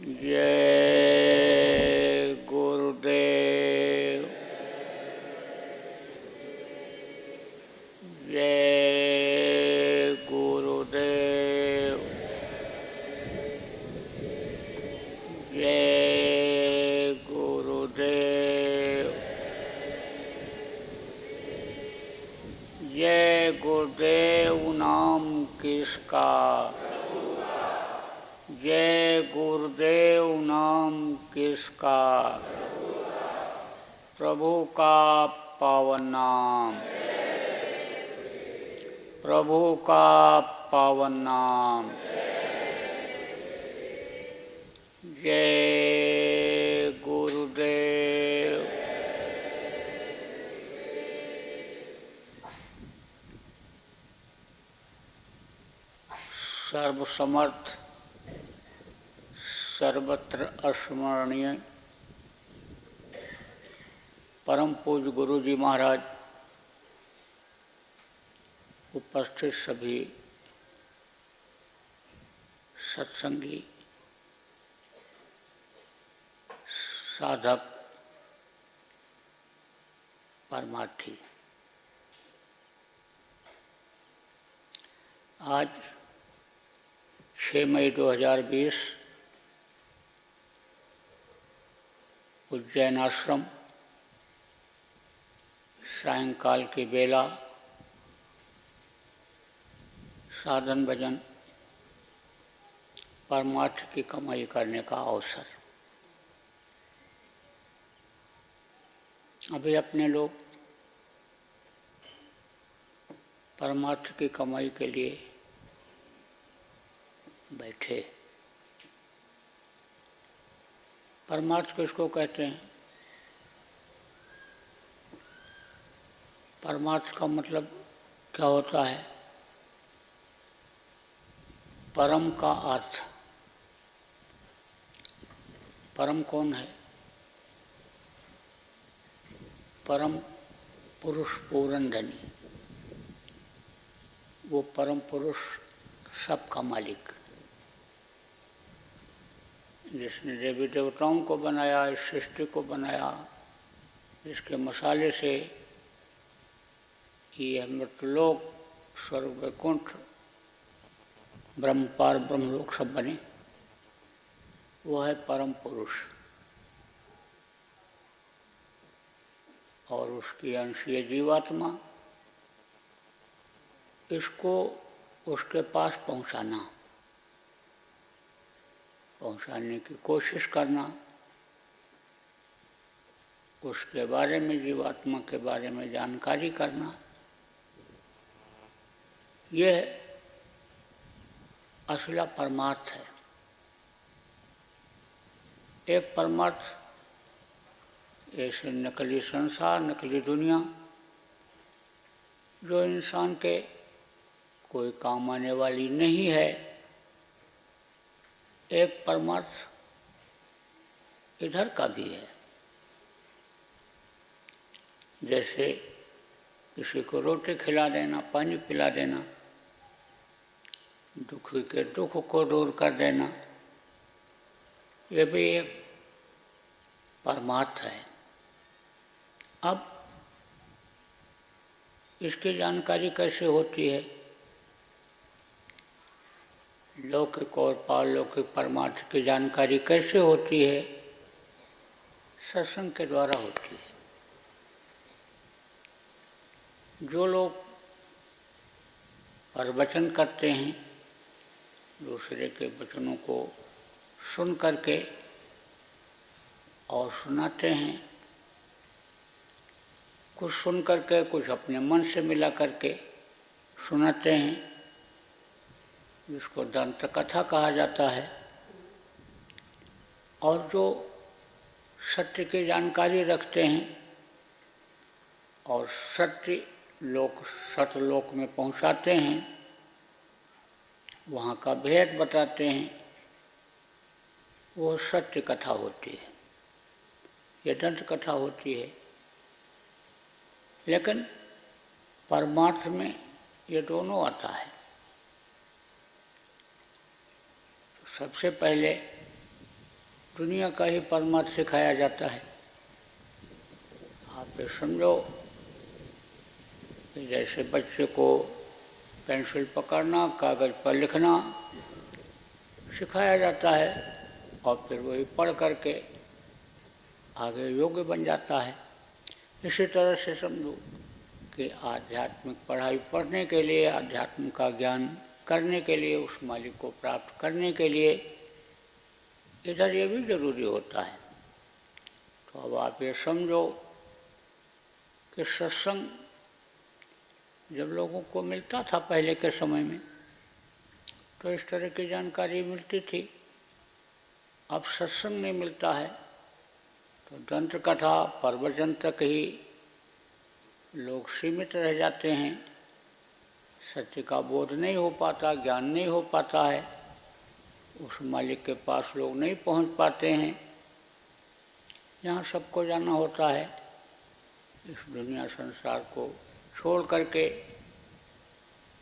जय गुरुदेव जय गुरुदेव जय गुरुदेव जय गुरुदेव नाम किसका जय गुरुदेव नाम किसका प्रभु का पावन नाम प्रभु का पावन नाम जय गुरुदेव सर्वसमर्थ सर्वत्र अस्मरणीय। परम पूज गुरु जी महाराज उपस्थित सभी सत्संगी साधक परमार्थी। आज 6 मई 2020 उज्जैन आश्रम, सायंकाल की बेला, साधन भजन, परमार्थ की कमाई करने का अवसर। अभी अपने लोग परमार्थ की कमाई के लिए बैठे। परमार्थ किसको कहते हैं। परमार्थ का मतलब क्या होता है? परम का अर्थ। परम कौन है? परम पुरुष पूर्ण धनी वो परम पुरुष सबका मालिक। जिसने देवी देवताओं को बनाया, इस सृष्टि को बनाया जिसके मसाले से ये मृतलोक, स्वर्ग वैकुंठ ब्रह्मपार ब्रह्मलोक सब बने। वो है परम पुरुष। और उसकी अंशीय जीवात्मा, इसको उसके पास पहुंचाना। पहुँचाने की कोशिश करना, उसके बारे में, जीवात्मा के बारे में जानकारी करना यह असला परमार्थ है। एक परमार्थ, ऐसे नकली संसार, नकली दुनिया, जो इंसान के कोई काम आने वाली नहीं है एक परमार्थ इधर का भी है। जैसे किसी को रोटी खिला देना, पानी पिला देना, दुखी के दुख को दूर कर देना, ये भी एक परमार्थ है। अब इसकी जानकारी कैसे होती है? लौकिक और पारलौकिक परमार्थ की जानकारी कैसे होती है? सत्संग के द्वारा होती है। जो लोग प्रवचन करते हैं, दूसरे के वचनों को सुन करके और सुनाते हैं, कुछ सुन करके, कुछ अपने मन से मिला करके सुनाते हैं जिसको दंत कथा कहा जाता है, और जो सत्य की जानकारी रखते हैं, और सत्य लोक, सतलोक में पहुंचाते हैं, वहाँ का भेद बताते हैं, वो सत्य कथा होती है। ये दंत कथा होती है। लेकिन परमार्थ में ये दोनों आता है। सबसे पहले दुनिया का ही परमार्थ सिखाया जाता है। आप ये समझो कि जैसे बच्चे को पेंसिल पकड़ना, कागज़ पर लिखना सिखाया जाता है और फिर वही पढ़ करके आगे योग्य बन जाता है। इसी तरह से समझो कि आध्यात्मिक पढ़ाई पढ़ने के लिए आध्यात्म का ज्ञान करने के लिए, उस मालिक को प्राप्त करने के लिए, इधर ये भी ज़रूरी होता है। तो अब आप ये समझो कि सत्संग जब लोगों को मिलता था पहले के समय में तो इस तरह की जानकारी मिलती थी। अब सत्संग नहीं मिलता है तो दंत्र कथा प्रवचन तक ही लोग सीमित रह जाते हैं। सत्य का बोध नहीं हो पाता, ज्ञान नहीं हो पाता है। उस मालिक के पास लोग नहीं पहुँच पाते हैं। यहाँ सबको जाना होता है। इस दुनिया संसार को छोड़ करके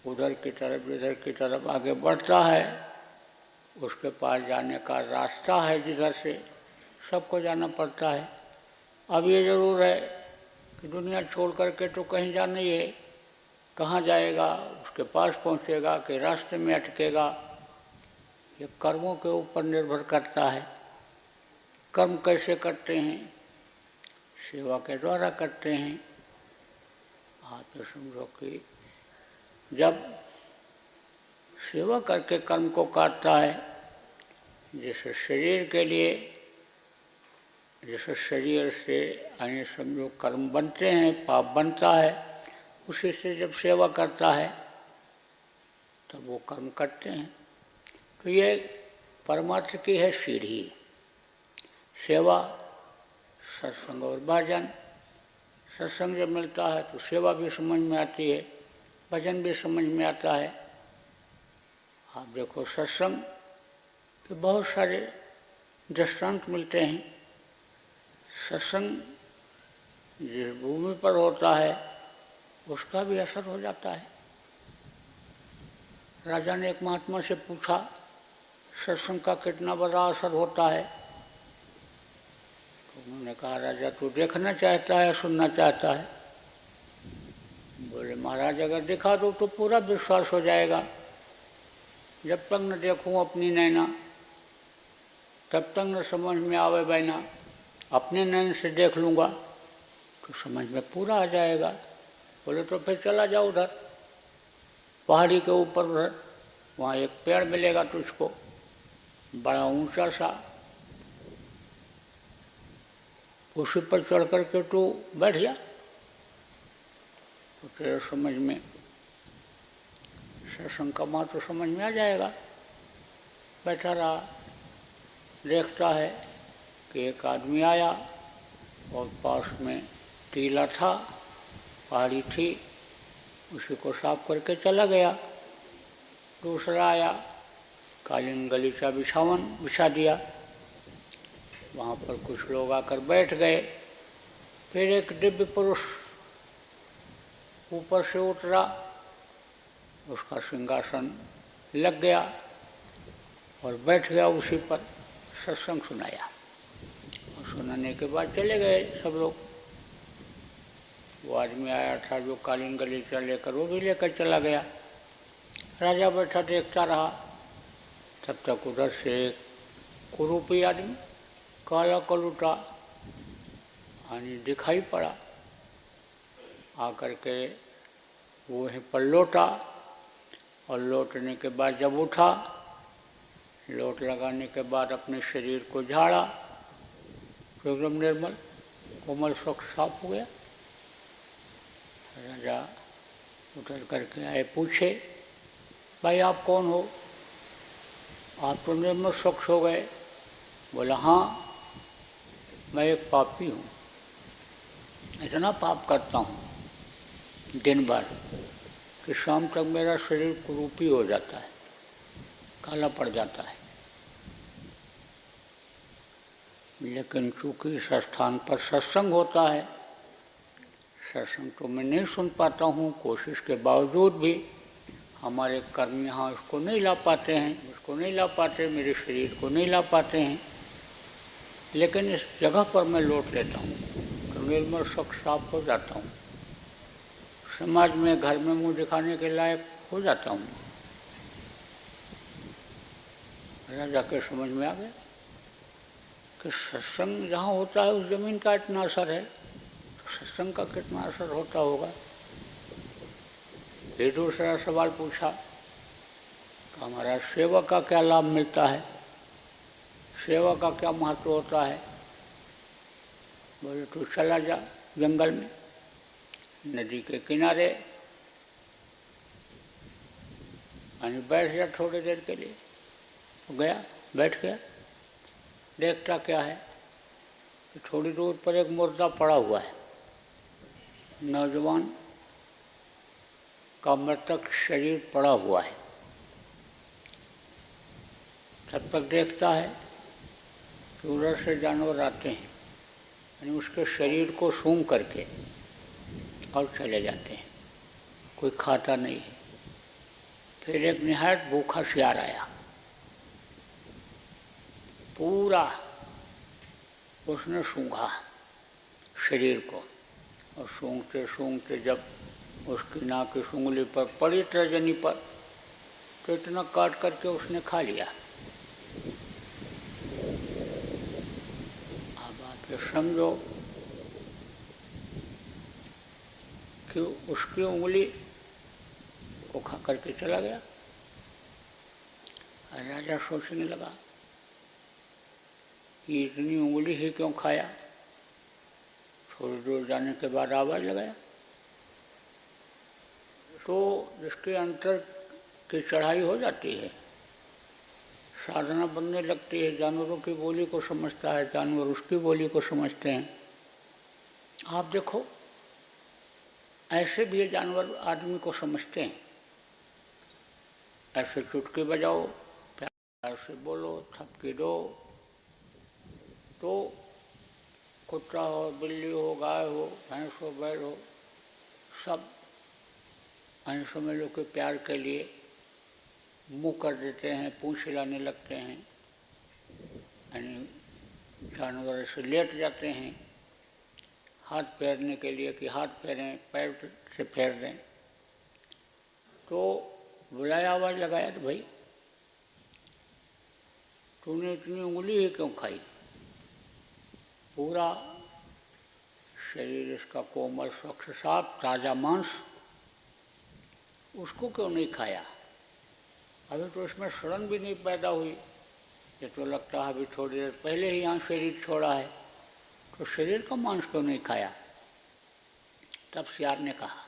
उधर की तरफ़, इधर की तरफ़ आगे बढ़ता है। उसके पास जाने का रास्ता है जिधर से सबको जाना पड़ता है। अब ये ज़रूर है कि दुनिया छोड़ करके तो कहीं जाना ही है। कहाँ जाएगा, उसके पास पहुँचेगा कि रास्ते में अटकेगा। ये कर्मों के ऊपर निर्भर करता है। कर्म कैसे करते हैं? सेवा के द्वारा करते हैं। आप तो समझो कि जब सेवा करके कर्म को काटता है, जैसे शरीर के लिए, जैसे शरीर से अन्य समझो कर्म बनते हैं, पाप बनता है उसी से जब सेवा करता है, तब वो कर्म करते हैं। तो ये परमार्थ की है सीढ़ी। सेवा, सत्संग और भजन। सत्संग जब मिलता है तो सेवा भी समझ में आती है, भजन भी समझ में आता है। आप देखो सत्संग के बहुत सारे दृष्टांत मिलते हैं। सत्संग जिस भूमि पर होता है उसका भी असर हो जाता है। राजा ने एक महात्मा से पूछा, सत्संग का कितना बड़ा असर होता है? तो उन्होंने कहा, राजा, तू देखना चाहता है सुनना चाहता है? बोले, महाराज, अगर दिखा दो तो पूरा विश्वास हो जाएगा। जब तक न देखूँ अपनी नैना, तब तक न समझ में आवे बैना, अपने नैन से देख लूँगा तो समझ में पूरा आ जाएगा। बोले तो फिर चला जाओ उधर। पहाड़ी के ऊपर उधर, वहाँ एक पेड़ मिलेगा तुझको, बड़ा ऊँचा सा। उसी पर चढ़ कर के तू बैठ जा। तो तेरे समझ में, सत्संग का माँ तो समझ में आ जाएगा। बैठा रहा, देखता है कि एक आदमी आया और पास में टीला था। पहाड़ी थी, उसी को साफ़ करके चला गया। दूसरा आया, कालीन गलीचा बिछावन, बिछा दिया। वहाँ पर कुछ लोग आकर बैठ गए। फिर एक दिव्य पुरुष ऊपर से उतरा। उसका सिंहासन लग गया और बैठ गया उसी पर सत्संग सुनाया। और सुनाने के बाद चले गए सब लोग। वो आदमी आया था जो कालीन गलीचा लेकर, वो भी लेकर चला गया। राजा बैठा, देखता रहा। तब तक उधर से एक कुरूपी आदमी काला कलूटा यानी दिखाई पड़ा। आकर के वो वहीं पर लौटा और लौटने के बाद जब उठा, लोट लगाने के बाद अपने शरीर को झाड़ा। तो एकदम निर्मल, कोमल, स्वच्छ, साफ़ हो गया। राजा उतर करके आए, पूछे, भाई आप कौन हो? आप तो निर्मल स्वच्छ हो गए। बोला हाँ मैं एक पापी हूँ। इतना पाप करता हूँ, दिन भर, कि शाम तक मेरा शरीर कुरूपी हो जाता है, काला पड़ जाता है। लेकिन चूँकि इस स्थान पर सत्संग होता है सत्संग तो मैं नहीं सुन पाता हूँ। कोशिश के बावजूद भी हमारे कर्म यहाँ उसको नहीं ला पाते हैं उसको नहीं ला पाते, मेरे शरीर को नहीं ला पाते हैं। लेकिन इस जगह पर मैं लौट लेता हूँ तो निर्मल स्वच्छ साफ़ हो जाता हूँ। समाज में, घर में मुँह दिखाने के लायक हो जाता हूँ। राजा के समझ में आ गया कि सत्संग जहाँ होता है, उस ज़मीन का इतना असर है। सत्संग का कितना असर होता होगा? ये दूसरा सवाल पूछा हमारा सेवा का क्या लाभ मिलता है? सेवा का क्या महत्व होता है? बोले, तू चला जा जंगल में, नदी के किनारे यानी बैठ जा थोड़ी देर के लिए। तो गया, बैठ गया, देखता क्या है कि थोड़ी दूर पर एक मुर्दा पड़ा हुआ है। नौजवान का मृतक शरीर पड़ा हुआ है। छत पर देखता है कि उधर से जानवर आते हैं, यानी उसके शरीर को सूंघ करके और चले जाते हैं। कोई खाता नहीं है। फिर एक निहायत भूखा सियार आया। पूरा उसने सूंघा शरीर को। और सूंघते सूंघते जब उसकी नाक की सूंगली पर पड़ी तर्जनी पर तो इतना काट करके उसने खा लिया। अब आप ये समझो कि उसकी उंगली को खा करके चला गया। राजा सोचने लगा कि इतनी उंगली ही क्यों खाया? थोड़ी दूर जाने के बाद आवाज़ लगाया। तो जिसके अंतर की चढ़ाई हो जाती है, साधना बनने लगती है, जानवरों की बोली को समझता है, जानवर उसकी बोली को समझते हैं। आप देखो, ऐसे भी ये जानवर आदमी को समझते हैं। ऐसे चुटकी बजाओ, प्यार से बोलो, थपकी दो तो कुत्ता हो, बिल्ली हो, गाय हो, भैंस हो, बैल हो, सब ऐसे में लोग कि प्यार के लिए मुँह कर देते हैं, पूछ हिलाने लगते हैं। यानी जानवर ऐसे लेट जाते हैं। हाथ फेरने के लिए कि हाथ फेरें, पैर से फेर दें। तो बुलाया आवाज़ लगाया तो भाई, तूने इतनी उंगली ही क्यों खाई? पूरा शरीर इसका कोमल, स्वच्छ, साफ़, ताज़ा मांस, उसको क्यों नहीं खाया? अभी तो इसमें सड़न भी नहीं पैदा हुई। ये तो लगता है अभी थोड़ी देर पहले ही यहाँ शरीर छोड़ा है। तो शरीर का मांस क्यों नहीं खाया? तब सियार ने कहा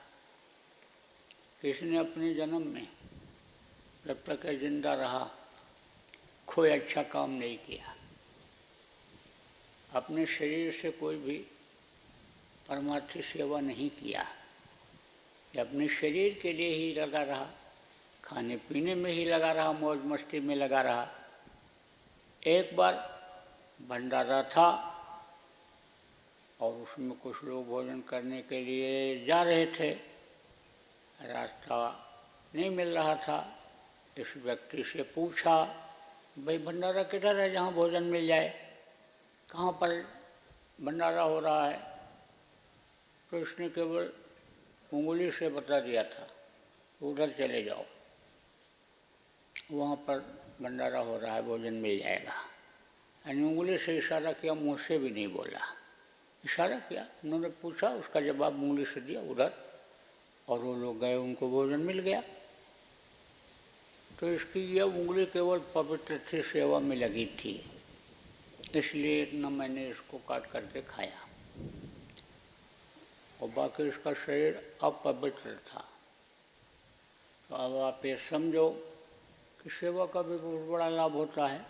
कि इसने अपने जन्म में जब तक ज़िंदा रहा, कोई अच्छा काम नहीं किया। अपने शरीर से कोई भी परमार्थी सेवा नहीं किया। अपने शरीर के लिए ही लगा रहा खाने पीने में ही लगा रहा मौज मस्ती में लगा रहा। एक बार भंडारा था और उसमें कुछ लोग भोजन करने के लिए जा रहे थे। रास्ता नहीं मिल रहा था। इस व्यक्ति से पूछा, भाई, भंडारा किधर है जहाँ भोजन मिल जाए? कहाँ पर भंडारा हो रहा है? तो उसने केवल उंगली से बता दिया था, उधर चले जाओ। वहाँ पर भंडारा हो रहा है, भोजन मिल जाएगा। यानी उंगली से इशारा किया, मुँह से भी नहीं बोला। इशारा किया, उन्होंने पूछा, उसका जवाब उंगली से दिया, उधर। और वो लोग गए, उनको भोजन मिल गया। तो इसकी यह उंगली केवल पवित्र थी, सेवा में लगी थी। इसलिए इतना मैंने इसको काट करके खाया। और बाकी इसका शरीर अपवित्र था। तो अब आप ये समझो कि सेवा का भी बहुत बड़ा लाभ होता है।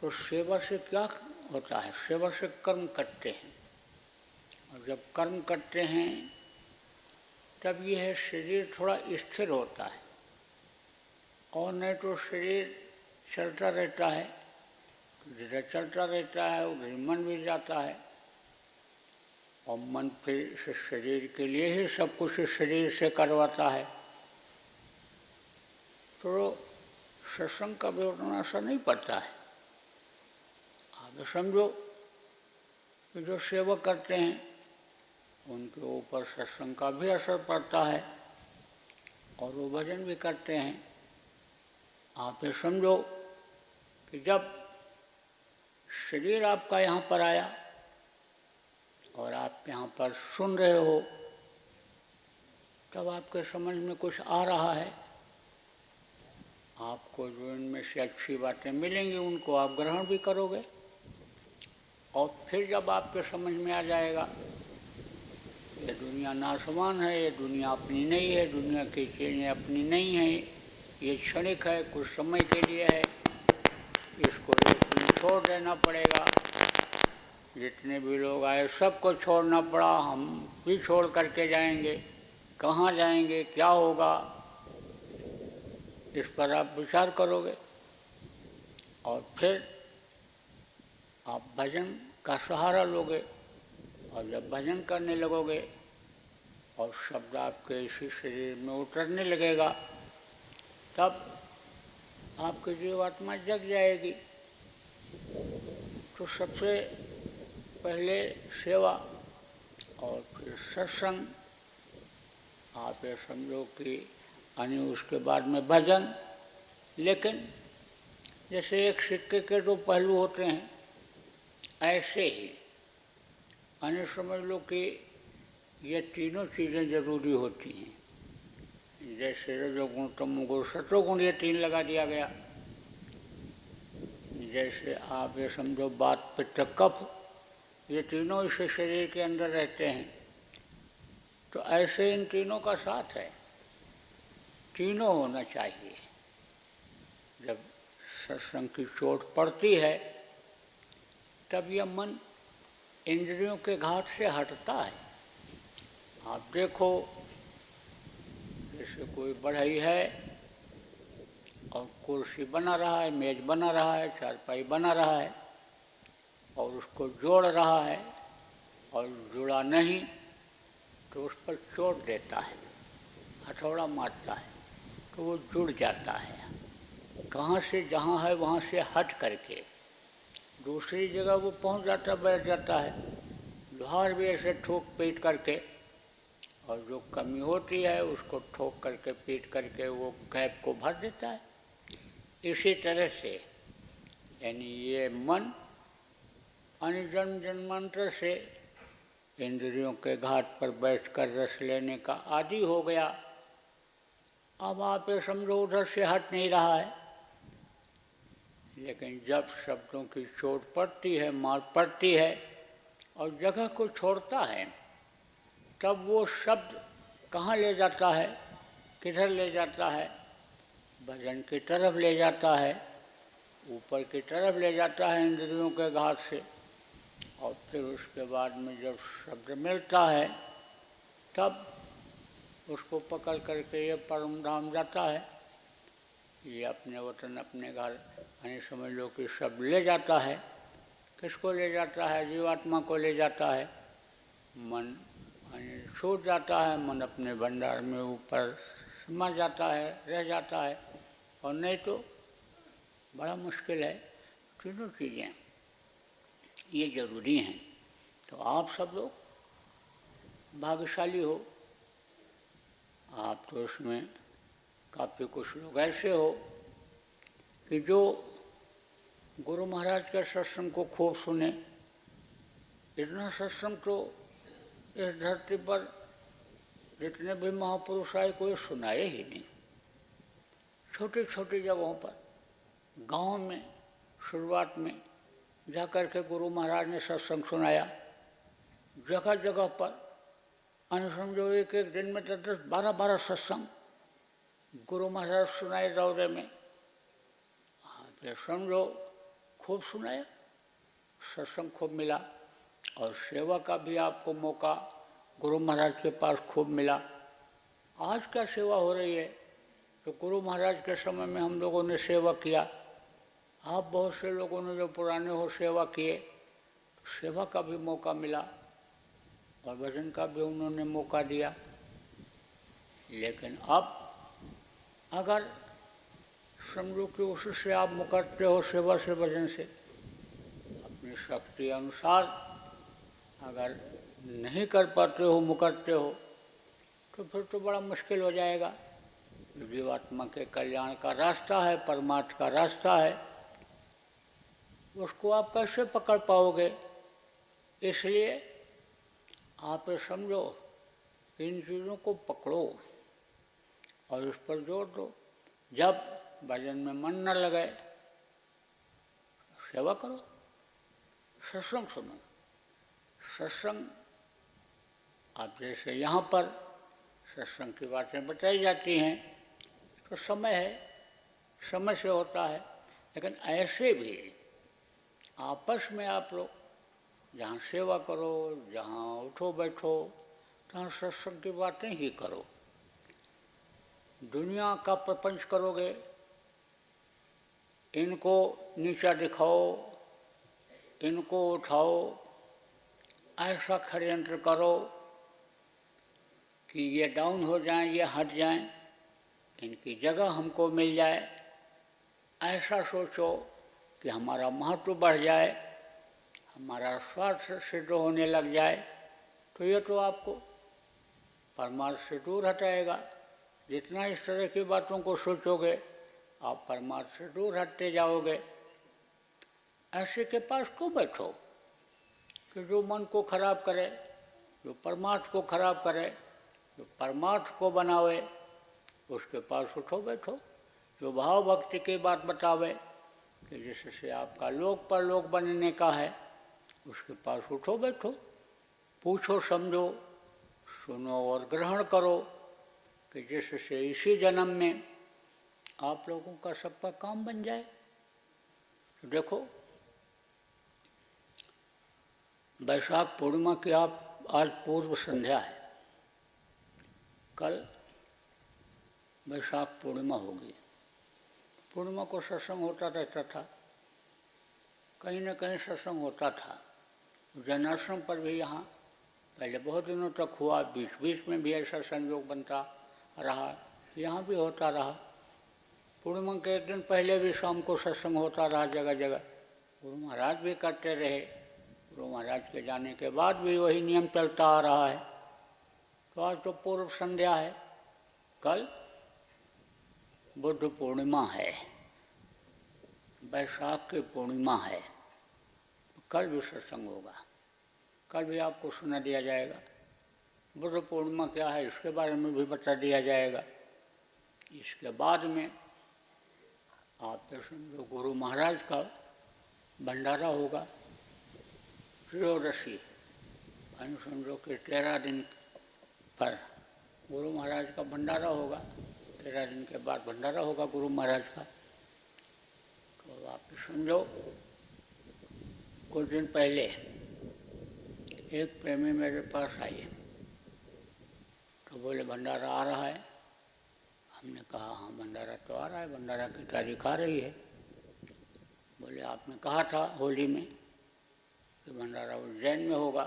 तो सेवा से क्या होता है? सेवा से कर्म करते हैं। और जब कर्म करते हैं, तब यह शरीर थोड़ा स्थिर होता है। और नहीं तो शरीर चलता रहता है। जिधर चलता रहता है उधर मन भी जाता है। और मन फिर शरीर के लिए ही सब कुछ शरीर से करवाता है। तो सत्संग का उतना असर नहीं पड़ता है। आप समझो कि जो सेवक करते हैं, उनके ऊपर सत्संग का भी असर पड़ता है, और वो भजन भी करते हैं। आप ये समझो कि जब शरीर आपका यहाँ पर आया और आप यहाँ पर सुन रहे हो, तब आपके समझ में कुछ आ रहा है। आपको जो इनमें से अच्छी बातें मिलेंगी, उनको आप ग्रहण भी करोगे और फिर जब आपके समझ में आ जाएगा, ये दुनिया नासमान है, ये दुनिया अपनी नहीं है, दुनिया की चीज़ें अपनी नहीं है, ये क्षणिक है, कुछ समय के लिए है, इसको छोड़ देना पड़ेगा। जितने भी लोग आए, सबको छोड़ना पड़ा। हम भी छोड़ करके जाएँगे। कहाँ जाएँगे? क्या होगा? इस पर आप विचार करोगे। और फिर आप भजन का सहारा लोगे। और जब भजन करने लगोगे, और शब्द आपके इसी शरीर में उतरने लगेगा, तब आपकी जीवात्मा जग जाएगी। तो सबसे पहले सेवा और फिर सत्संग, आप ये समझो कि यानी उसके बाद में भजन। लेकिन जैसे एक सिक्के के दो पहलू होते हैं, ऐसे ही अन्य समझ लो कि ये तीनों चीज़ें ज़रूरी होती हैं। जैसे रजोगुण, तमोगुण सतोगुण ये तीन लगा दिया गया। जैसे आप ये समझो बात पित्त कफ ये तीनों इस शरीर के अंदर रहते हैं। तो ऐसे इन तीनों का साथ है। तीनों होना चाहिए। जब सत्संग की चोट पड़ती है, तब यह मन इंद्रियों के घाट से हटता है। आप देखो, जैसे कोई बढ़ई है और कुर्सी बना रहा है, मेज बना रहा है, चारपाई बना रहा है और उसको जोड़ रहा है और जुड़ा नहीं तो उस पर चोट देता है, हथौड़ा मारता है तो वो जुड़ जाता है। कहाँ से जहाँ है वहाँ से हट करके दूसरी जगह वो पहुँच जाता, बैठ जाता है। लोहार भी ऐसे ठोक पीट करके और जो कमी होती है उसको ठोक करके पीट करके वो गैप को भर देता है। इसी तरह से, यानी ये मन अनजन्म जन्मांतर से इंद्रियों के घाट पर बैठकर रस लेने का आदि हो गया। अब आप ये समझो, उधर से हट नहीं रहा है। लेकिन जब शब्दों की चोट पड़ती है, मार पड़ती है, और जगह को छोड़ता है, तब वो शब्द कहाँ ले जाता है, किधर ले जाता है भजन की तरफ़ ले जाता है, ऊपर की तरफ़ ले जाता है इंद्रियों के घाट से। और फिर उसके बाद में जब शब्द मिलता है, तब उसको पकड़ करके ये परम धाम जाता है। ये अपने वतन, अपने घर, यानी समझ लो कि सब ले जाता है। किसको ले जाता है? जीवात्मा को ले जाता है। मन, यानी छूट जाता है, मन अपने भंडार में ऊपर समा जाता है, रह जाता है। और नहीं तो बड़ा मुश्किल है। तीनों चीज़ें ये ज़रूरी हैं। तो आप सब लोग भाग्यशाली हो। आप तो उसमें काफ़ी कुछ लोग ऐसे हो कि जो गुरु महाराज के सत्संग को खूब सुने। इतना सत्संग तो इस धरती पर जितने भी महापुरुष आए कोई सुनाए ही नहीं छोटी छोटी जगहों पर गाँव में शुरुआत में जाकर के गुरु महाराज ने सत्संग सुनाया जगह जगह पर अनुसमझो एक एक दिन में दस दस बारह बारह सत्संग गुरु महाराज सुनाए दौरे में फिर समझो खूब सुनाया सत्संग खूब मिला और सेवा का भी आपको मौका गुरु महाराज के पास खूब मिला। आज क्या सेवा हो रही है? तो गुरु महाराज के समय में हम लोगों ने सेवा किया। आप बहुत से लोगों ने जो पुराने हो सेवा किए तो सेवा का भी मौका मिला और भजन का भी उन्होंने मौका दिया। लेकिन अब अगर समझो कि उससे आप मुकरते हो सेवा से, भजन से, अपनी शक्ति अनुसार अगर नहीं कर पाते हो, मुकरते हो तो फिर तो बड़ा मुश्किल हो जाएगा। जीवात्मा के कल्याण का रास्ता है, परमार्थ का रास्ता है। उसको आप कैसे पकड़ पाओगे? इसलिए आप समझो, इन चीज़ों को पकड़ो और इस पर ज़ोर दो। जब भजन में मन न लगे, सेवा करो। सत्संग सुनो। सत्संग आप जैसे यहाँ पर सत्संग की बातें बताई जाती हैं। तो समय है, समय से होता है। लेकिन ऐसे भी आपस में आप लोग जहाँ सेवा करो, जहाँ उठो बैठो, तहाँ सत्संग की बातें ही करो। दुनिया का प्रपंच करोगे, इनको नीचा दिखाओ, इनको उठाओ, ऐसा षडयंत्र करो कि ये डाउन हो जाएँ, ये हट जाएँ, इनकी जगह हमको मिल जाए। ऐसा सोचो कि हमारा महत्व बढ़ जाए, हमारा स्वार्थ सिद्ध होने लग जाए तो ये तो आपको परमार्थ से दूर हटाएगा। जितना इस तरह की बातों को सोचोगे, आप परमार्थ से दूर हटते जाओगे। ऐसे के पास क्यों बैठो? कि जो मन को खराब करे, जो परमार्थ को खराब करे जो परमार्थ को बनावे, उसके पास उठो बैठो। जो भाव भक्ति की बात बतावे कि जिससे आपका लोक पर लोक बनने का है, उसके पास उठो बैठो। पूछो, समझो, सुनो और ग्रहण करो कि जिससे इसी जन्म में आप लोगों का सबका काम बन जाए। तो देखो, वैशाख पूर्णिमा की आप आज पूर्व संध्या है। कल वैशाख पूर्णिमा होगी पूर्णिमा को सत्संग होता रहता था। कहीं न कहीं सत्संग होता था। जन्माश्रम पर भी यहाँ, पहले बहुत दिनों तक हुआ बीच बीच में भी ऐसा संयोग बनता रहा, यहाँ भी होता रहा। पूर्णिमा के एक दिन पहले भी शाम को सत्संग होता रहा जगह जगह गुरु महाराज भी करते रहे। गुरु महाराज के जाने के बाद भी वही नियम चलता आ रहा है। तो आज तो पूर्व संध्या है, कल बुद्ध पूर्णिमा है, बैसाख की पूर्णिमा है कल भी सत्संग होगा। कल भी आपको सुना दिया जाएगा। बुद्ध पूर्णिमा क्या है, इसके बारे में भी बता दिया जाएगा। इसके बाद में आप तो समझो गुरु महाराज का भंडारा होगा। त्रयोदशी समझो कि तेरह दिन पर गुरु महाराज का भंडारा होगा, तेरह दिन के बाद भंडारा होगा गुरु महाराज का। तो आप समझो, कुछ दिन पहले एक प्रेमी मेरे पास आए तो बोले, भंडारा आ रहा है। हमने कहा हाँ भंडारा तो आ रहा है, भंडारा की तारीख आ रही है। बोले, आपने कहा था होली में कि भंडारा उज्जैन में होगा।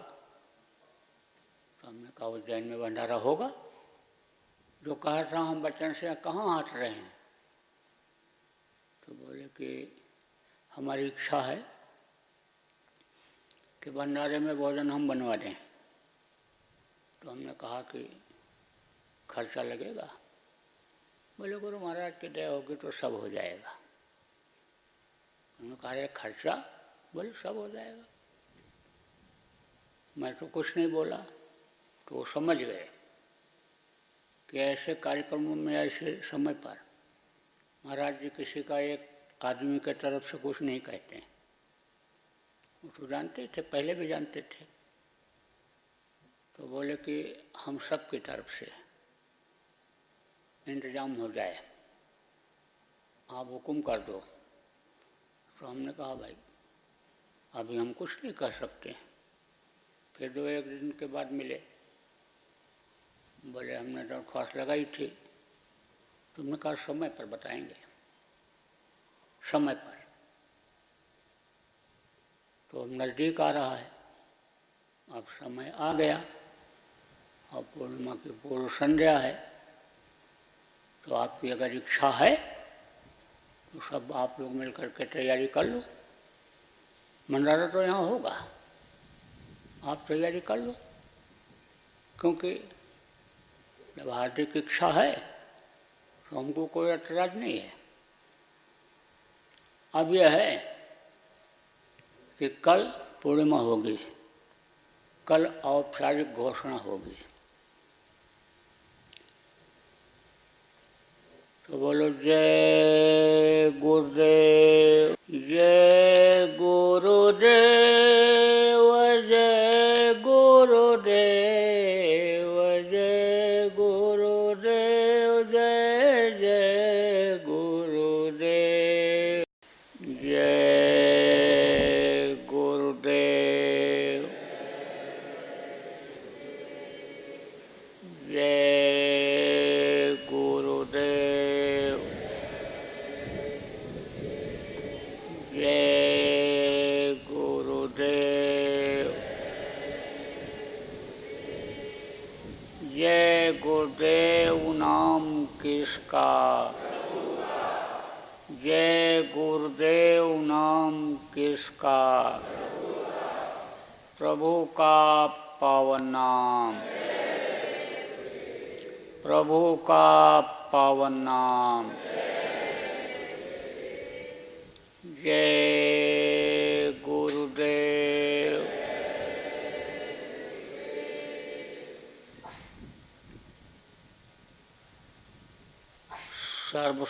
तो हमने कहा उज्जैन में भंडारा होगा। जो कहा था हम बच्चन से कहाँ हट रहे हैं? तो बोले कि हमारी इच्छा है कि भंडारे में भोजन हम बनवा दें। तो हमने कहा कि खर्चा लगेगा। बोले, गुरु महाराज, की दया होगी तो सब हो जाएगा। हमने कहा खर्चा? बोले, सब हो जाएगा। मैं तो कुछ नहीं बोला। तो वो समझ गए कि ऐसे कार्यक्रमों में, ऐसे समय पर महाराज जी किसी का एक आदमी के तरफ़ से कुछ नहीं कहते हैं। वो तो जानते थे, पहले भी जानते थे। तो बोले कि हम सब की तरफ़ से इंतज़ाम हो जाए। आप हुक्म कर दो। तो हमने कहा, भाई, अभी हम कुछ नहीं कर सकते। फिर दो एक दिन के बाद मिले। बोले, हमने दरख्वास्त लगाई थी। तुमने कहा, समय पर बताएँगे। समय पर। तो नज़दीक आ रहा है। अब समय आ गया। और पूर्णिमा की पूर्व संध्या है। तो आपकी अगर इच्छा है तो सब आप लोग मिलकर के तैयारी कर लो। मंडारा तो यहाँ होगा। आप तैयारी कर लो। क्योंकि जब हार्दिक इच्छा है तो हमको कोई ऐतराज नहीं है। अब यह है कि कल पूर्णिमा होगी, कल औपचारिक घोषणा होगी। तो बोलो, जय गुरुदेव जय गुरुदेव।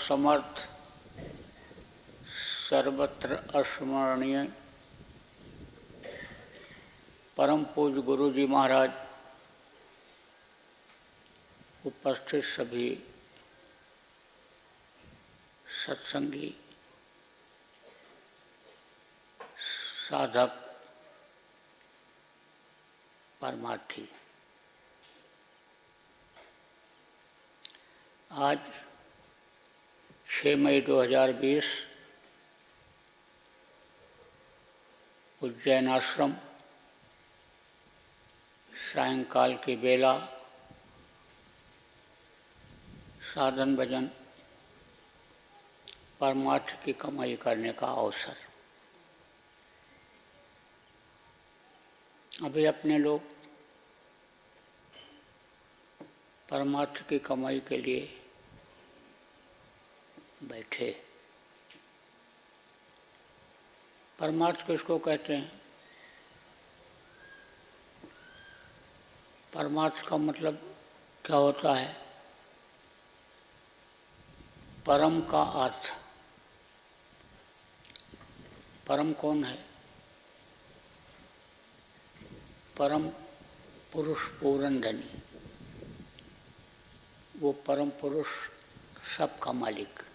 सर्वसमर्थ सर्वत्र अस्मरणीय। परम पूज गुरु जी महाराज उपस्थित सभी सत्संगी साधक परमार्थी। आज 6 मई 2020 उज्जैन आश्रम, सायंकाल की बेला, साधन भजन, परमार्थ की कमाई करने का अवसर। अभी अपने लोग परमार्थ की कमाई के लिए बैठे। परमार्थ किसको कहते हैं। परमार्थ का मतलब क्या होता है? परम का अर्थ। परम कौन है? परम पुरुष पूर्ण धनी वो परम पुरुष सबका मालिक।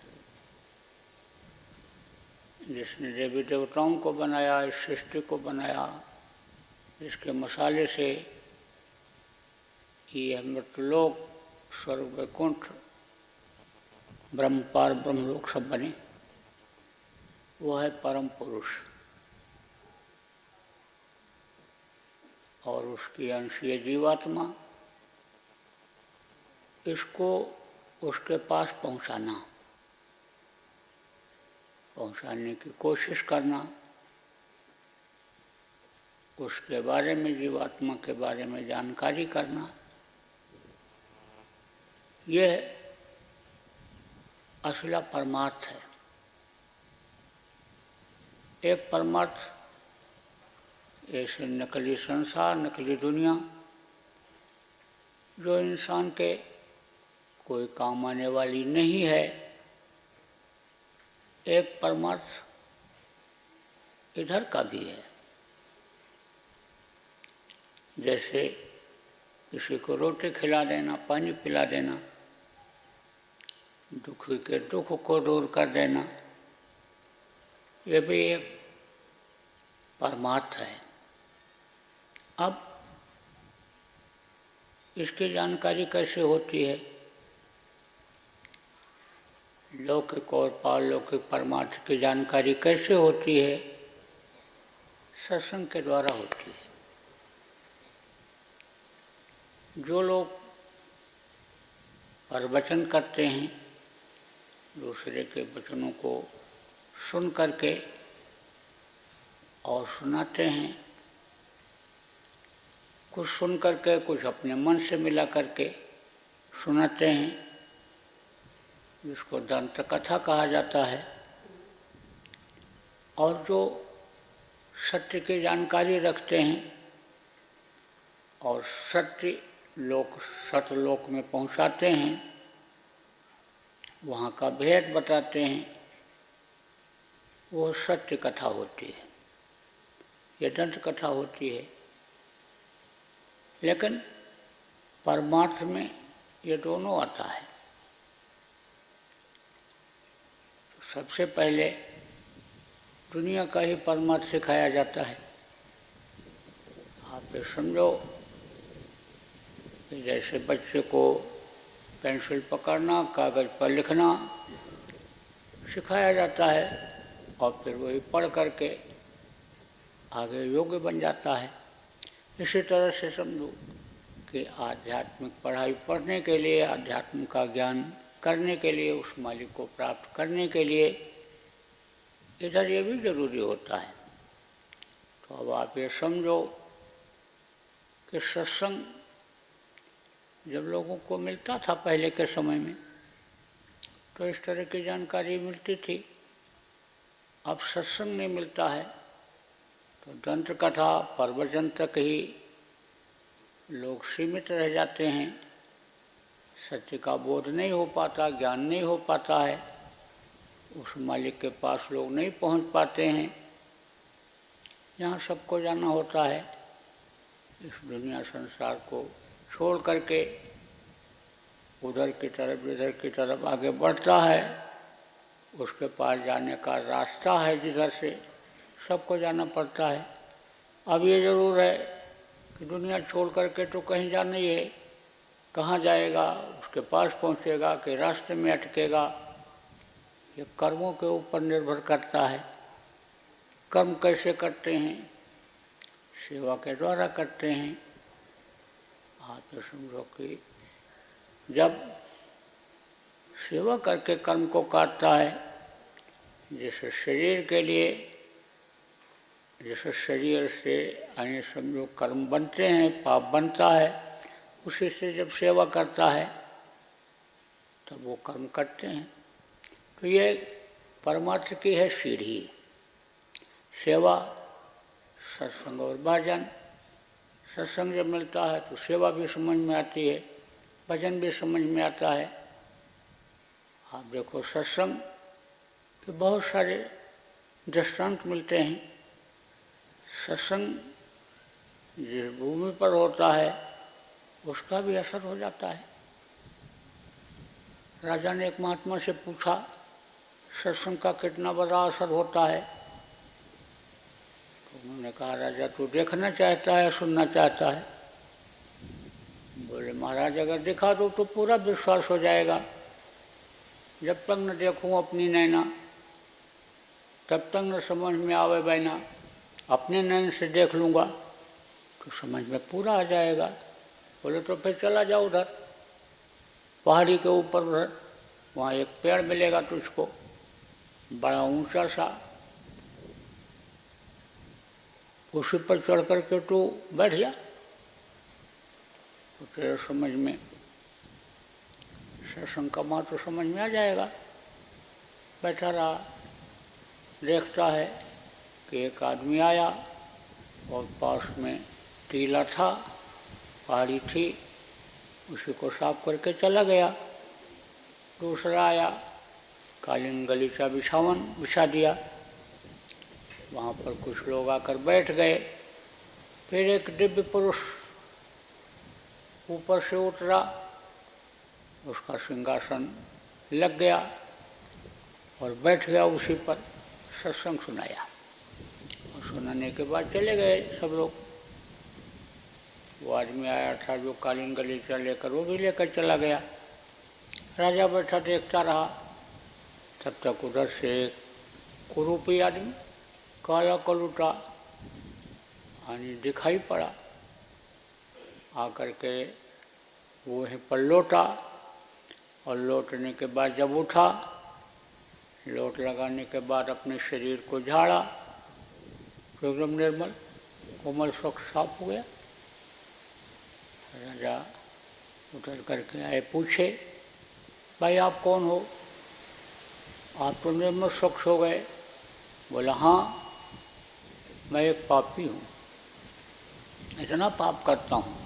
जिसने देवी देवताओं को बनाया, इस सृष्टि को बनाया, इसके मसाले से कि यह मृतलोक, स्वर्ग वैकुंठ, ब्रह्म ब्रह्मपार ब्रह्मलोक सब बने। वो है परम पुरुष। और उसकी अंशीय जीवात्मा, इसको उसके पास पहुंचाना। पहुँचाने की कोशिश करना, उसके बारे में जीवात्मा के बारे में जानकारी करना यह असला परमार्थ है। एक परमार्थ, ऐसे नकली संसार, नकली दुनिया, जो इंसान के कोई काम आने वाली नहीं है एक परमार्थ इधर का भी है। जैसे किसी को रोटी खिला देना, पानी पिला देना, दुखी के दुख को दूर कर देना, ये भी एक परमार्थ है। अब इसकी जानकारी कैसे होती है? लौकिक और पारलौकिक परमार्थ की जानकारी कैसे होती है? सत्संग के द्वारा होती है। जो लोग प्रवचन करते हैं, दूसरे के वचनों को सुन करके और सुनाते हैं, कुछ सुन करके, कुछ अपने मन से मिला करके सुनाते हैं जिसको दंत कथा कहा जाता है। और जो सत्य की जानकारी रखते हैं और सत्य लोक, सतलोक में पहुंचाते हैं, वहाँ का भेद बताते हैं, वो सत्य कथा होती है। ये दंत कथा होती है। लेकिन परमार्थ में ये दोनों आता है। सबसे पहले दुनिया का ही परमार्थ सिखाया जाता है। आप ये समझो कि जैसे बच्चे को पेंसिल पकड़ना, कागज़ पर लिखना सिखाया जाता है और फिर वही पढ़ करके आगे योग्य बन जाता है। इसी तरह से समझो कि आध्यात्मिक पढ़ाई पढ़ने के लिए आध्यात्म का ज्ञान करने के लिए, उस मालिक को प्राप्त करने के लिए इधर ये भी ज़रूरी होता है। तो अब आप ये समझो कि सत्संग जब लोगों को मिलता था पहले के समय में तो इस तरह की जानकारी मिलती थी। अब सत्संग नहीं मिलता है तो दंत कथा प्रवचन तक ही लोग सीमित रह जाते हैं। सत्य का बोध नहीं हो पाता, ज्ञान नहीं हो पाता है। उस मालिक के पास लोग नहीं पहुँच पाते हैं। यहाँ सबको जाना होता है। इस दुनिया संसार को छोड़ करके उधर की तरफ़ इधर की तरफ़ आगे बढ़ता है, उसके पास जाने का रास्ता है जिधर से सबको जाना पड़ता है। अब ये ज़रूर है कि दुनिया छोड़ करके तो कहीं जाना ही है। कहाँ जाएगा? उसके पास पहुँचेगा कि रास्ते में अटकेगा, ये कर्मों के ऊपर निर्भर करता है। कर्म कैसे करते हैं? सेवा के द्वारा करते हैं। आप तो समझो कि जब सेवा करके कर्म को काटता है, जैसे शरीर के लिए, जैसे शरीर से अन्य समझो कर्म बनते हैं, पाप बनता है, उसी से जब सेवा करता है तब वो कर्म करते हैं। तो ये परमार्थ की है सीढ़ी। सेवा, सत्संग और भजन। सत्संग जब मिलता है तो सेवा भी समझ में आती है, भजन भी समझ में आता है। आप देखो सत्संग के बहुत सारे दृष्टांत मिलते हैं। सत्संग जिस भूमि पर होता है, उसका भी असर हो जाता है। राजा ने एक महात्मा से पूछा, सत्संग का कितना बड़ा असर होता है? तो उन्होंने कहा, राजा, तू देखना चाहता है सुनना चाहता है? बोले, महाराज, अगर दिखा दो तो पूरा विश्वास हो जाएगा। जब तक न देखूँ अपनी नैना, तब तक न समझ में आवे बैना। अपने नैन से देख लूँगा तो समझ में पूरा आ जाएगा। बोले तो फिर चला जाओ उधर। पहाड़ी के ऊपर वहाँ एक पेड़ मिलेगा तुझको, बड़ा ऊँचा सा। उसी पर चढ़ कर के तू बैठ जा। तो तेरे समझ में सत्संग का माँ तो समझ में आ जाएगा। बैठा रहा, देखता है कि एक आदमी आया और पास में टीला था, पहाड़ी थी। उसी को साफ़ करके चला गया। दूसरा आया, कालीन गलीचा बिछावन, बिछा दिया। वहाँ पर कुछ लोग आकर बैठ गए। फिर एक दिव्य पुरुष ऊपर से उतरा। उसका सिंहासन लग गया और बैठ गया उसी पर सत्संग सुनाया। और सुनाने के बाद चले गए सब लोग। वो आदमी आया था जो कालीन गलीचा लेकर, वो भी लेकर चला गया। राजा बैठा, देखता रहा। तब तक उधर से कुरूपी आदमी काला कलूटा यानी दिखाई पड़ा। आकर के वो वहीं पर लौटा और लौटने के बाद जब उठा, लौट लगाने के बाद अपने शरीर को झाड़ा। तो एकदम निर्मल, कोमल, स्वच्छ, साफ़ हो गया। राजा उतर करके आए, पूछे, भाई आप कौन हो? आप तो निर्मल स्वच्छ हो गए। बोला हाँ मैं एक पापी हूँ। इतना पाप करता हूँ,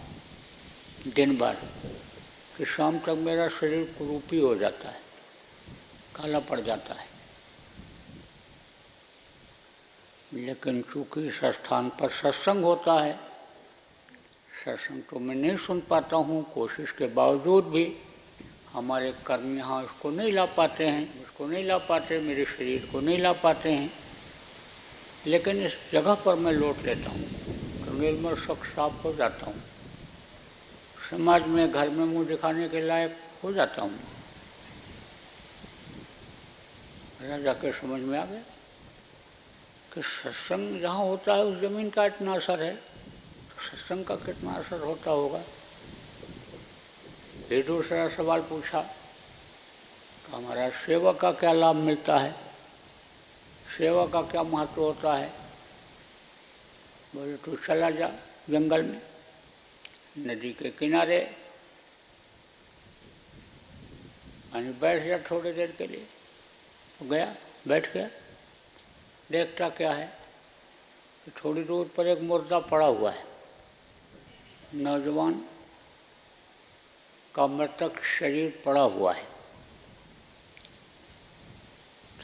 दिन भर, कि शाम तक मेरा शरीर कुरूपी हो जाता है, काला पड़ जाता है। लेकिन चूँकि इस स्थान पर सत्संग होता है सत्संग तो मैं नहीं सुन पाता हूँ। कोशिश के बावजूद भी हमारे कर्म यहाँ उसको नहीं ला पाते हैं, उसको नहीं ला पाते, मेरे शरीर को नहीं ला पाते हैं। लेकिन इस जगह पर मैं लौट लेता हूँ तो निर्मल स्वच्छ साफ़ हो जाता हूँ। समाज में, घर में मुँह दिखाने के लायक हो जाता हूँ। के समझ में आ गया कि सत्संग जहाँ होता है, उस ज़मीन का इतना असर है। सत्संग का कितना असर होता होगा? फिर दूसरा सवाल पूछा कि हमारा सेवा का क्या लाभ मिलता है? सेवा का क्या महत्व होता है? बोले तो चला जा जंगल में, नदी के किनारे यानी बैठ जा थोड़ी देर के लिए। तो गया, बैठ गया। देखता क्या है थोड़ी दूर पर एक मुर्दा पड़ा हुआ है। नौजवान का मृतक शरीर पड़ा हुआ है।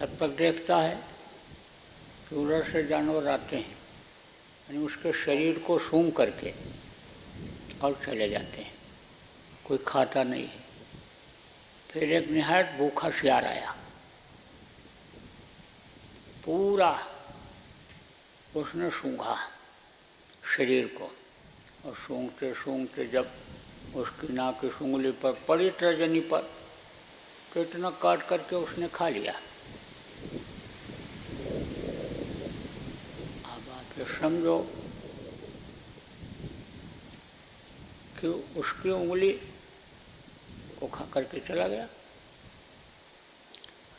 तब तक देखता है कि उधर से जानवर आते हैं, यानी उसके शरीर को सूंघ करके और चले जाते हैं। कोई खाता नहीं है। फिर एक निहायत भूखा सियार आया। पूरा उसने सूंघा शरीर को। और सूंघते सूंघते जब उसकी नाक की सूंगली पर पड़ी तर्जनी पर तो इतना काट करके उसने खा लिया। अब आप ये समझो कि उसकी उंगली को खा करके चला गया।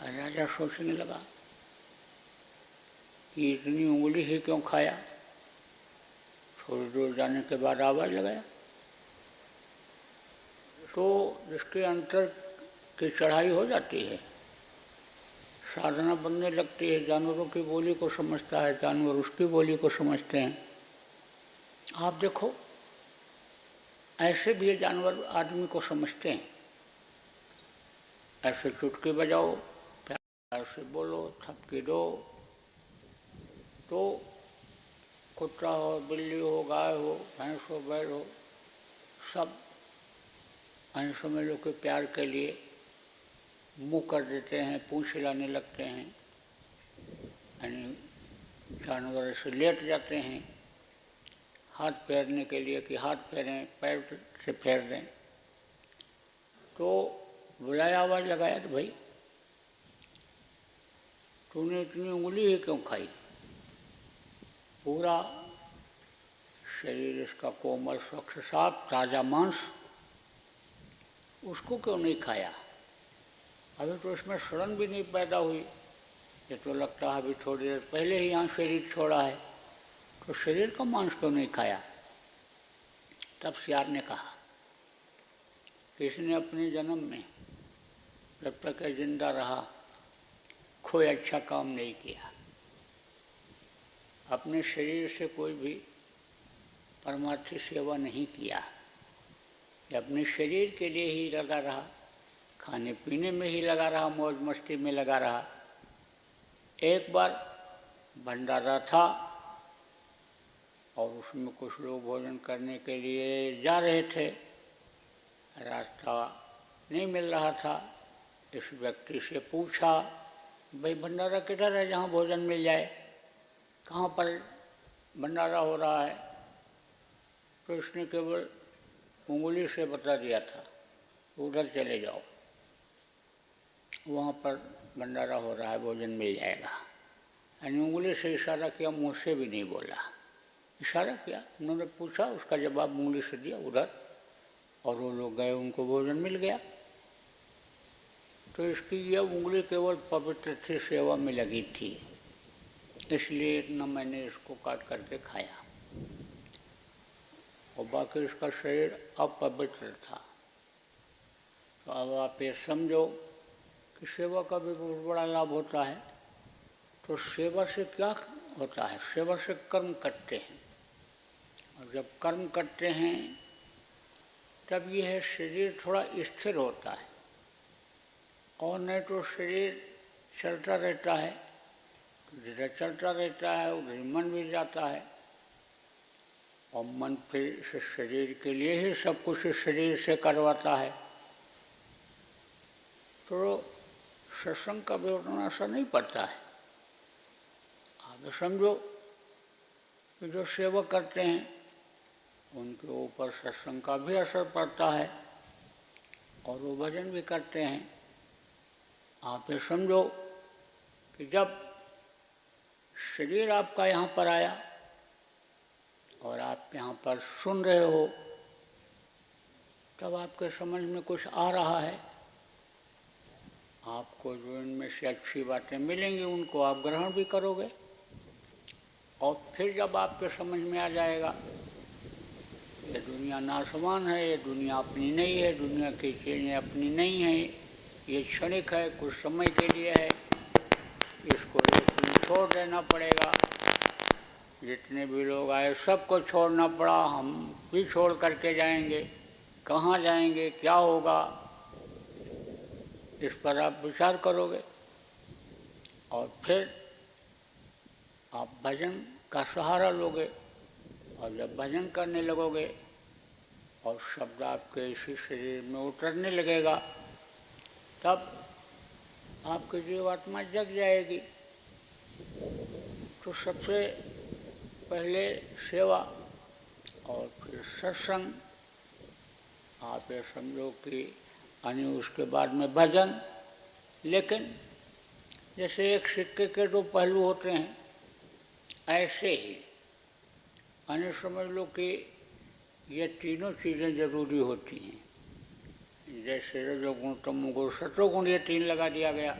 राजा सोचने लगा कि इतनी उंगली ही क्यों खाया? थोड़ी दूर जाने के बाद आवाज़ लगाया। तो जिसके अंतर की चढ़ाई हो जाती है, साधना बनने लगती है, जानवरों की बोली को समझता है, जानवर उसकी बोली को समझते हैं। आप देखो, ऐसे भी जानवर आदमी को समझते हैं। ऐसे चुटकी बजाओ, प्यार से बोलो, थपकी दो तो कुत्ता हो, बिल्ली हो, गाय हो, भैंस हो, बैल हो, सब अन्य में लोग कि प्यार के लिए मुँह कर देते हैं, पूछ हिलाने लगते हैं, यानी जानवर से लेट जाते हैं, हाथ फेरने के लिए कि हाथ फेरें, पैर से फेर दें। तो बुलाया आवाज़ लगाया तो भाई, तूने इतनी उंगली ही क्यों खाई? पूरा शरीर इसका कोमल, स्वच्छ, साफ़, ताज़ा मांस, उसको क्यों नहीं खाया? अभी तो इसमें सड़न भी नहीं पैदा हुई। ये तो लगता है अभी थोड़ी देर पहले ही यहाँ शरीर छोड़ा है। तो शरीर का मांस क्यों नहीं खाया? तब सियार ने कहा कि इसने अपने जन्म में जब तक ज़िंदा रहा, कोई अच्छा काम नहीं किया? अपने शरीर से कोई भी परमार्थी सेवा नहीं किया। अपने शरीर के लिए ही लगा रहा, खाने पीने में ही लगा रहा, मौज मस्ती में लगा रहा। एक बार भंडारा था और उसमें कुछ लोग भोजन करने के लिए जा रहे थे। रास्ता नहीं मिल रहा था। इस व्यक्ति से पूछा, भाई, भंडारा किधर है जहाँ भोजन मिल जाए? कहाँ पर भंडारा हो रहा है? तो उसने केवल उंगली से बता दिया था, उधर चले जाओ। वहाँ पर भंडारा हो रहा है, भोजन मिल जाएगा। यानी उंगली से इशारा किया, मुँह से भी नहीं बोला। इशारा किया, उन्होंने पूछा, उसका जवाब उंगली से दिया, उधर। और वो लोग गए, उनको भोजन मिल गया। तो इसकी यह उंगली केवल पवित्र थी, सेवा में लगी थी। इसलिए इतना मैंने इसको काट करके खाया। और बाकी इसका शरीर अपवित्र था। तो अब आप ये समझो कि सेवा का भी बहुत बड़ा लाभ होता है। तो सेवा से क्या होता है? सेवा से कर्म करते हैं। और जब कर्म करते हैं, तब यह शरीर थोड़ा स्थिर होता है। और नहीं तो शरीर चलता रहता है। जिधर चलता रहता है, उधर मन भी जाता है। और मन फिर शरीर के लिए ही सब कुछ शरीर से करवाता है। तो सत्संग का उतना असर नहीं पड़ता है। आप समझो कि जो सेवक करते हैं, उनके ऊपर सत्संग का भी असर पड़ता है और वो भजन भी करते हैं। आप ये समझो कि जब शरीर आपका यहाँ पर आया और आप यहाँ पर सुन रहे हो, तब आपके समझ में कुछ आ रहा है। आपको जो इनमें से अच्छी बातें मिलेंगी, उनको आप ग्रहण भी करोगे और फिर जब आपके समझ में आ जाएगा, ये दुनिया नासमान है, ये दुनिया अपनी नहीं है, दुनिया की चीज़ें अपनी नहीं है, ये क्षणिक है, कुछ समय के लिए है, इसको छोड़ देना पड़ेगा। जितने भी लोग आए, सबको छोड़ना पड़ा। हम भी छोड़ करके जाएँगे। कहाँ जाएँगे? क्या होगा? इस पर आप विचार करोगे। और फिर आप भजन का सहारा लोगे। और जब भजन करने लगोगे, और शब्द आपके इसी शरीर में उतरने लगेगा, तब आपकी जीवात्मा जग जाएगी। तो सबसे पहले सेवा और फिर सत्संग, आप ये समझो कि यानी उसके बाद में भजन। लेकिन जैसे एक सिक्के के दो पहलू होते हैं, ऐसे ही अन्य समझ लो कि ये तीनों चीज़ें ज़रूरी होती हैं। जैसे रजोगुण, तमोगुण, सतोगुण ये तीन लगा दिया गया।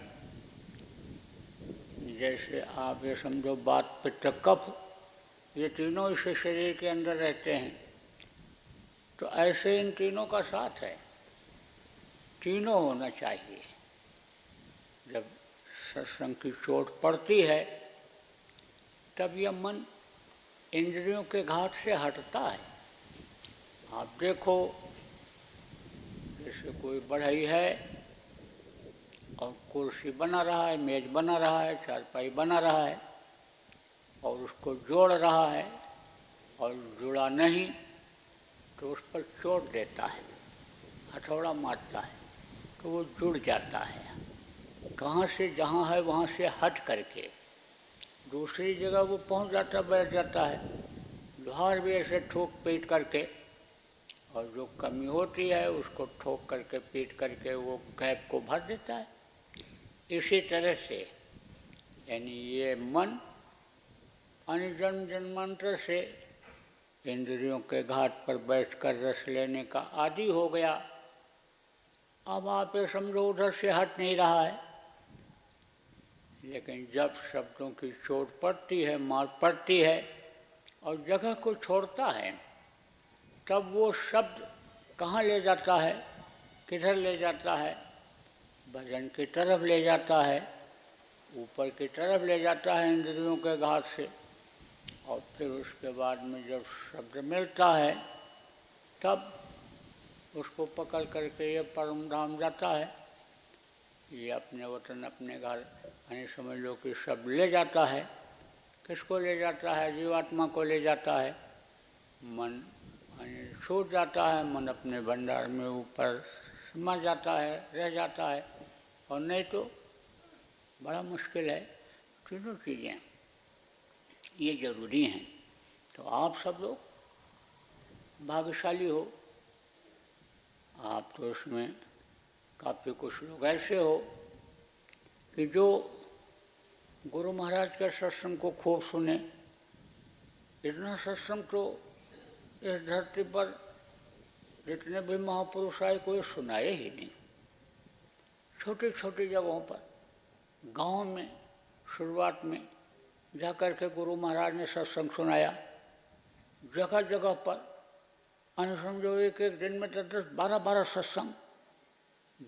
जैसे आप ये समझो बात पित्त कफ ये तीनों इस शरीर के अंदर रहते हैं। तो ऐसे इन तीनों का साथ है। तीनों होना चाहिए। जब सत्संग की चोट पड़ती है, तब यह मन इंद्रियों के घाट से हटता है। आप देखो, जैसे कोई बढ़ई है और कुर्सी बना रहा है, मेज बना रहा है, चारपाई बना रहा है और उसको जोड़ रहा है और जुड़ा नहीं तो उस पर चोट देता है, हथौड़ा मारता है तो वो जुड़ जाता है। कहाँ से जहाँ है वहाँ से हट करके दूसरी जगह वो पहुँच जाता, बैठ जाता है। लोहार भी ऐसे ठोक पीट करके और जो कमी होती है उसको ठोक करके पीट करके वो गैप को भर देता है। इसी तरह से, यानी ये मन जन्म जन्मांतर से इंद्रियों के घाट पर बैठकर रस लेने का आदि हो गया। अब आप ये समझो, उधर से हट नहीं रहा है। लेकिन जब शब्दों की चोट पड़ती है, मार पड़ती है और जगह को छोड़ता है, तब वो शब्द कहाँ ले जाता है, किधर ले जाता है भजन की तरफ़ ले जाता है, ऊपर की तरफ़ ले जाता है इंद्रियों के घाट से। और फिर उसके बाद में जब शब्द मिलता है, तब उसको पकड़ करके ये परम धाम जाता है। ये अपने वतन, अपने घर, यानी समझ लो कि सब ले जाता है। किसको ले जाता है? जीवात्मा को ले जाता है। मन, यानी छूट जाता है, मन अपने भंडार में ऊपर समा जाता है, रह जाता है। और नहीं तो बड़ा मुश्किल है। तीनों चीज़ें ये ज़रूरी हैं। तो आप सब लोग भाग्यशाली हो। आप तो उसमें काफ़ी कुछ लोग ऐसे हो कि जो गुरु महाराज के सत्संग को खूब सुने। इतना सत्संग तो इस धरती पर जितने भी महापुरुष आए, कोई सुनाए ही नहीं। छोटी छोटी जगहों पर, गाँव में, शुरुआत में, जाकर के गुरु महाराज ने सत्संग सुनाया। जगह जगह पर અને समझो एक एक दिन में दस दस बारह बारह सत्संग,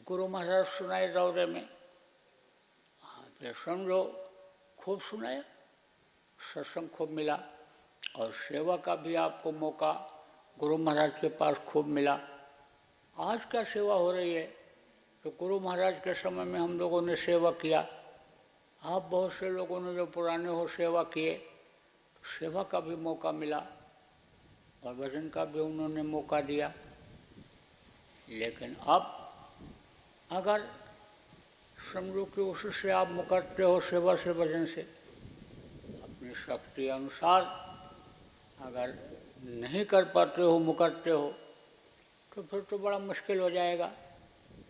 गुरु महाराज सुनाए दौरे में। फिर समझो, खूब सुनाया, सत्संग खूब मिला, और सेवा का भी आपको मौका गुरु महाराज के पास खूब मिला। आज क्या सेवा हो रही है? तो गुरु महाराज के समय में हम लोगों ने सेवा किया। आप बहुत से लोगों ने जो पुराने हो सेवा किए, सेवा का भी मौका मिला और भजन का भी उन्होंने मौका दिया। लेकिन अब अगर समझो कि उससे आप मुकरते हो सेवा से, भजन से, अपनी शक्ति अनुसार अगर नहीं कर पाते हो, मुकरते हो तो फिर तो बड़ा मुश्किल हो जाएगा।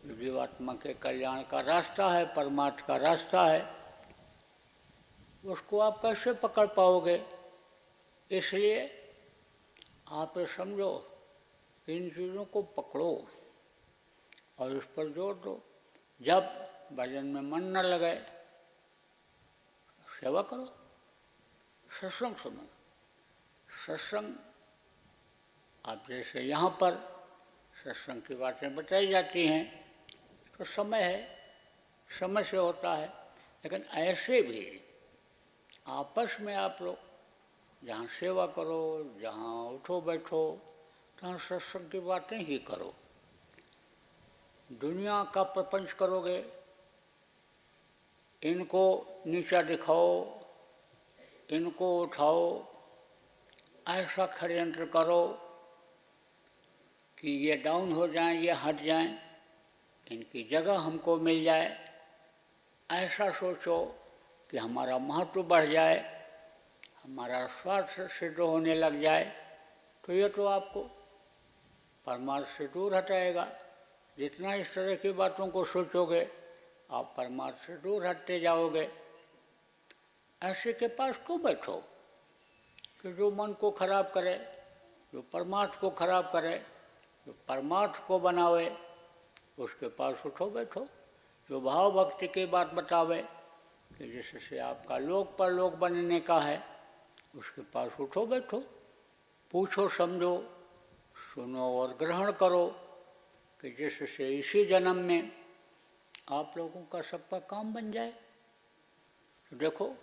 जीवात्मा के कल्याण का रास्ता है, परमार्थ का रास्ता है। उसको आप कैसे पकड़ पाओगे? इसलिए आप समझो, इन चीज़ों को पकड़ो और इस पर ज़ोर दो। जब भजन में मन न लगे, सेवा करो, सत्संग सुनो। सत्संग आप जैसे यहाँ पर सत्संग की बातें बताई जाती हैं। तो समय है, समय से होता है। लेकिन ऐसे भी आपस में आप लोग जहाँ सेवा करो, जहाँ उठो बैठो, तहाँ सत्संग की बातें ही करो। दुनिया का प्रपंच करोगे, इनको नीचा दिखाओ, इनको उठाओ, ऐसा षडयंत्र करो कि ये डाउन हो जाएँ, ये हट जाएँ, इनकी जगह हमको मिल जाए। ऐसा सोचो कि हमारा महत्व बढ़ जाए, हमारा स्वार्थ सिद्ध होने लग जाए तो ये तो आपको परमार्थ से दूर हटाएगा। जितना इस तरह की बातों को सोचोगे, आप परमार्थ से दूर हटते जाओगे। ऐसे के पास क्यों बैठो? कि जो मन को खराब करे, जो परमार्थ को खराब करे जो परमार्थ को बनावे, उसके पास उठो, बैठो। जो भाव भक्ति की बात बतावे, कि जिससे आपका लोक पर लोक बनने का है, उसके पास उठो, बैठो। पूछो, समझो, सुनो और ग्रहण करो कि जिससे इसी जन्म में आप लोगों का सबका काम बन जाए। तो देखो,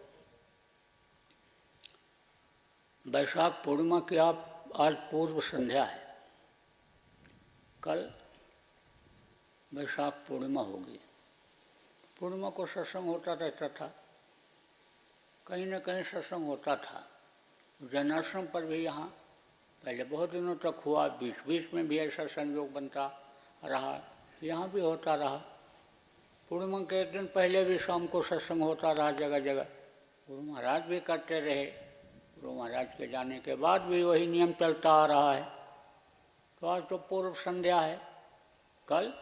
वैशाख पूर्णिमा की आप आज पूर्व संध्या है। कल वैशाख पूर्णिमा होगी। पूर्णिमा को सत्संग होता रहता था। कहीं न कहीं सत्संग होता था। जन्माश्रम पर भी यहाँ, पहले बहुत दिनों तक हुआ बीच बीच में भी ऐसा संयोग बनता रहा, यहाँ भी होता रहा। पूर्णिमा के एक दिन पहले भी शाम को सत्संग होता रहा जगह जगह गुरु महाराज भी करते रहे। गुरु महाराज के जाने के बाद भी वही नियम चलता आ रहा है। तो आज तो पूर्व संध्या है, कल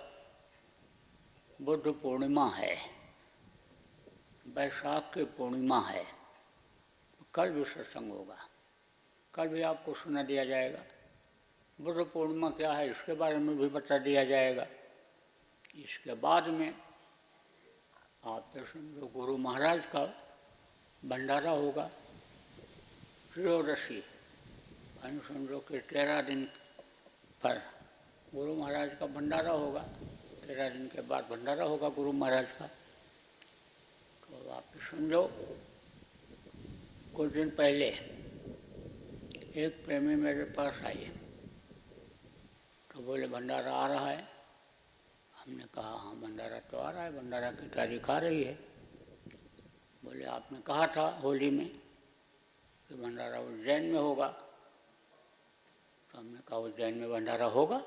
बुद्ध पूर्णिमा है, बैसाख की पूर्णिमा है कल भी सत्संग होगा। कल भी आपको सुना दिया जाएगा। बुद्ध पूर्णिमा क्या है, इसके बारे में भी बता दिया जाएगा। इसके बाद में आप तो समझो गुरु महाराज का भंडारा होगा। त्रयोदशी समझो कि तेरह दिन पर गुरु महाराज का भंडारा होगा तेरह दिन के बाद भंडारा होगा गुरु महाराज का। तो आप समझो, कुछ दिन पहले एक प्रेमी मेरे पास आई। तो बोले, भंडारा आ रहा है। हमने कहा हाँ भंडारा तो आ रहा है, भंडारा की तारीख आ रही है। बोले, आपने कहा था होली में कि भंडारा उज्जैन में होगा। तो हमने कहा उज्जैन में भंडारा होगा।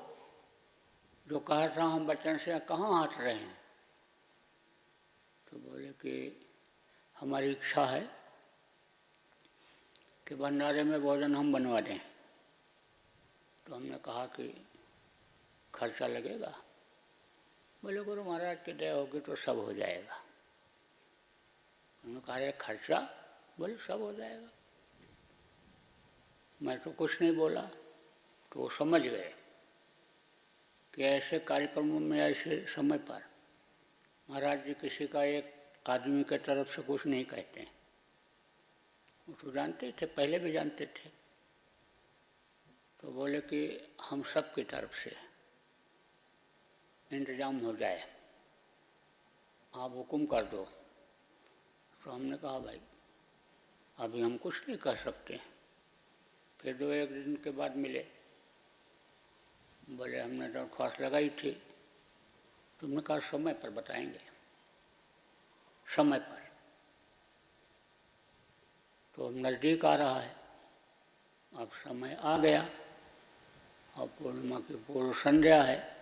जो कहा था हम बच्चन से कहाँ हट रहे हैं? तो बोले कि हमारी इच्छा है कि भंडारे में भोजन हम बनवा दें। तो हमने कहा कि खर्चा लगेगा। बोले, गुरु महाराज की दया होगी तो सब हो जाएगा। उन्होंने कहा, अरे खर्चा? बोले, सब हो जाएगा। मैं तो कुछ नहीं बोला। तो वो समझ गए कि ऐसे कार्यक्रमों में, ऐसे समय पर महाराज जी किसी का एक आदमी के तरफ़ से कुछ नहीं कहते हैं। वो तो जानते थे, पहले भी जानते थे। तो बोले कि हम सब की तरफ़ से इंतज़ाम हो जाए। आप हुक्म कर दो। तो हमने कहा, भाई, अभी हम कुछ नहीं कर सकते। फिर दो एक दिन के बाद मिले। बोले, हमने दरख्वास्त लगाई थी। तुमने कहा, समय पर बताएँगे। समय पर। तो नज़दीक आ रहा है। अब समय आ गया। और पूर्णिमा की पूर्व संध्या है।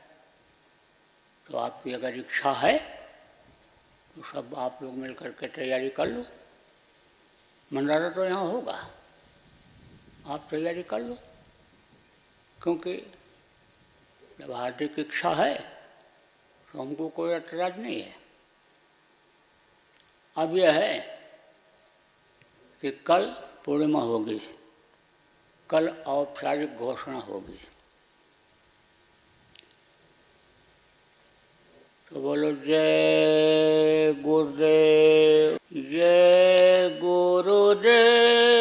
तो आपकी अगर इच्छा है तो सब आप लोग मिलकर के तैयारी कर लो। मंडारा तो यहाँ होगा। आप तैयारी कर लो। क्योंकि जब हार्दिक इच्छा है तो हमको कोई ऐतराज नहीं है। अब यह है कि कल पूर्णिमा होगी, कल औपचारिक घोषणा होगी। तो बोलो, जय गुरुदेव जय गुरुदेव।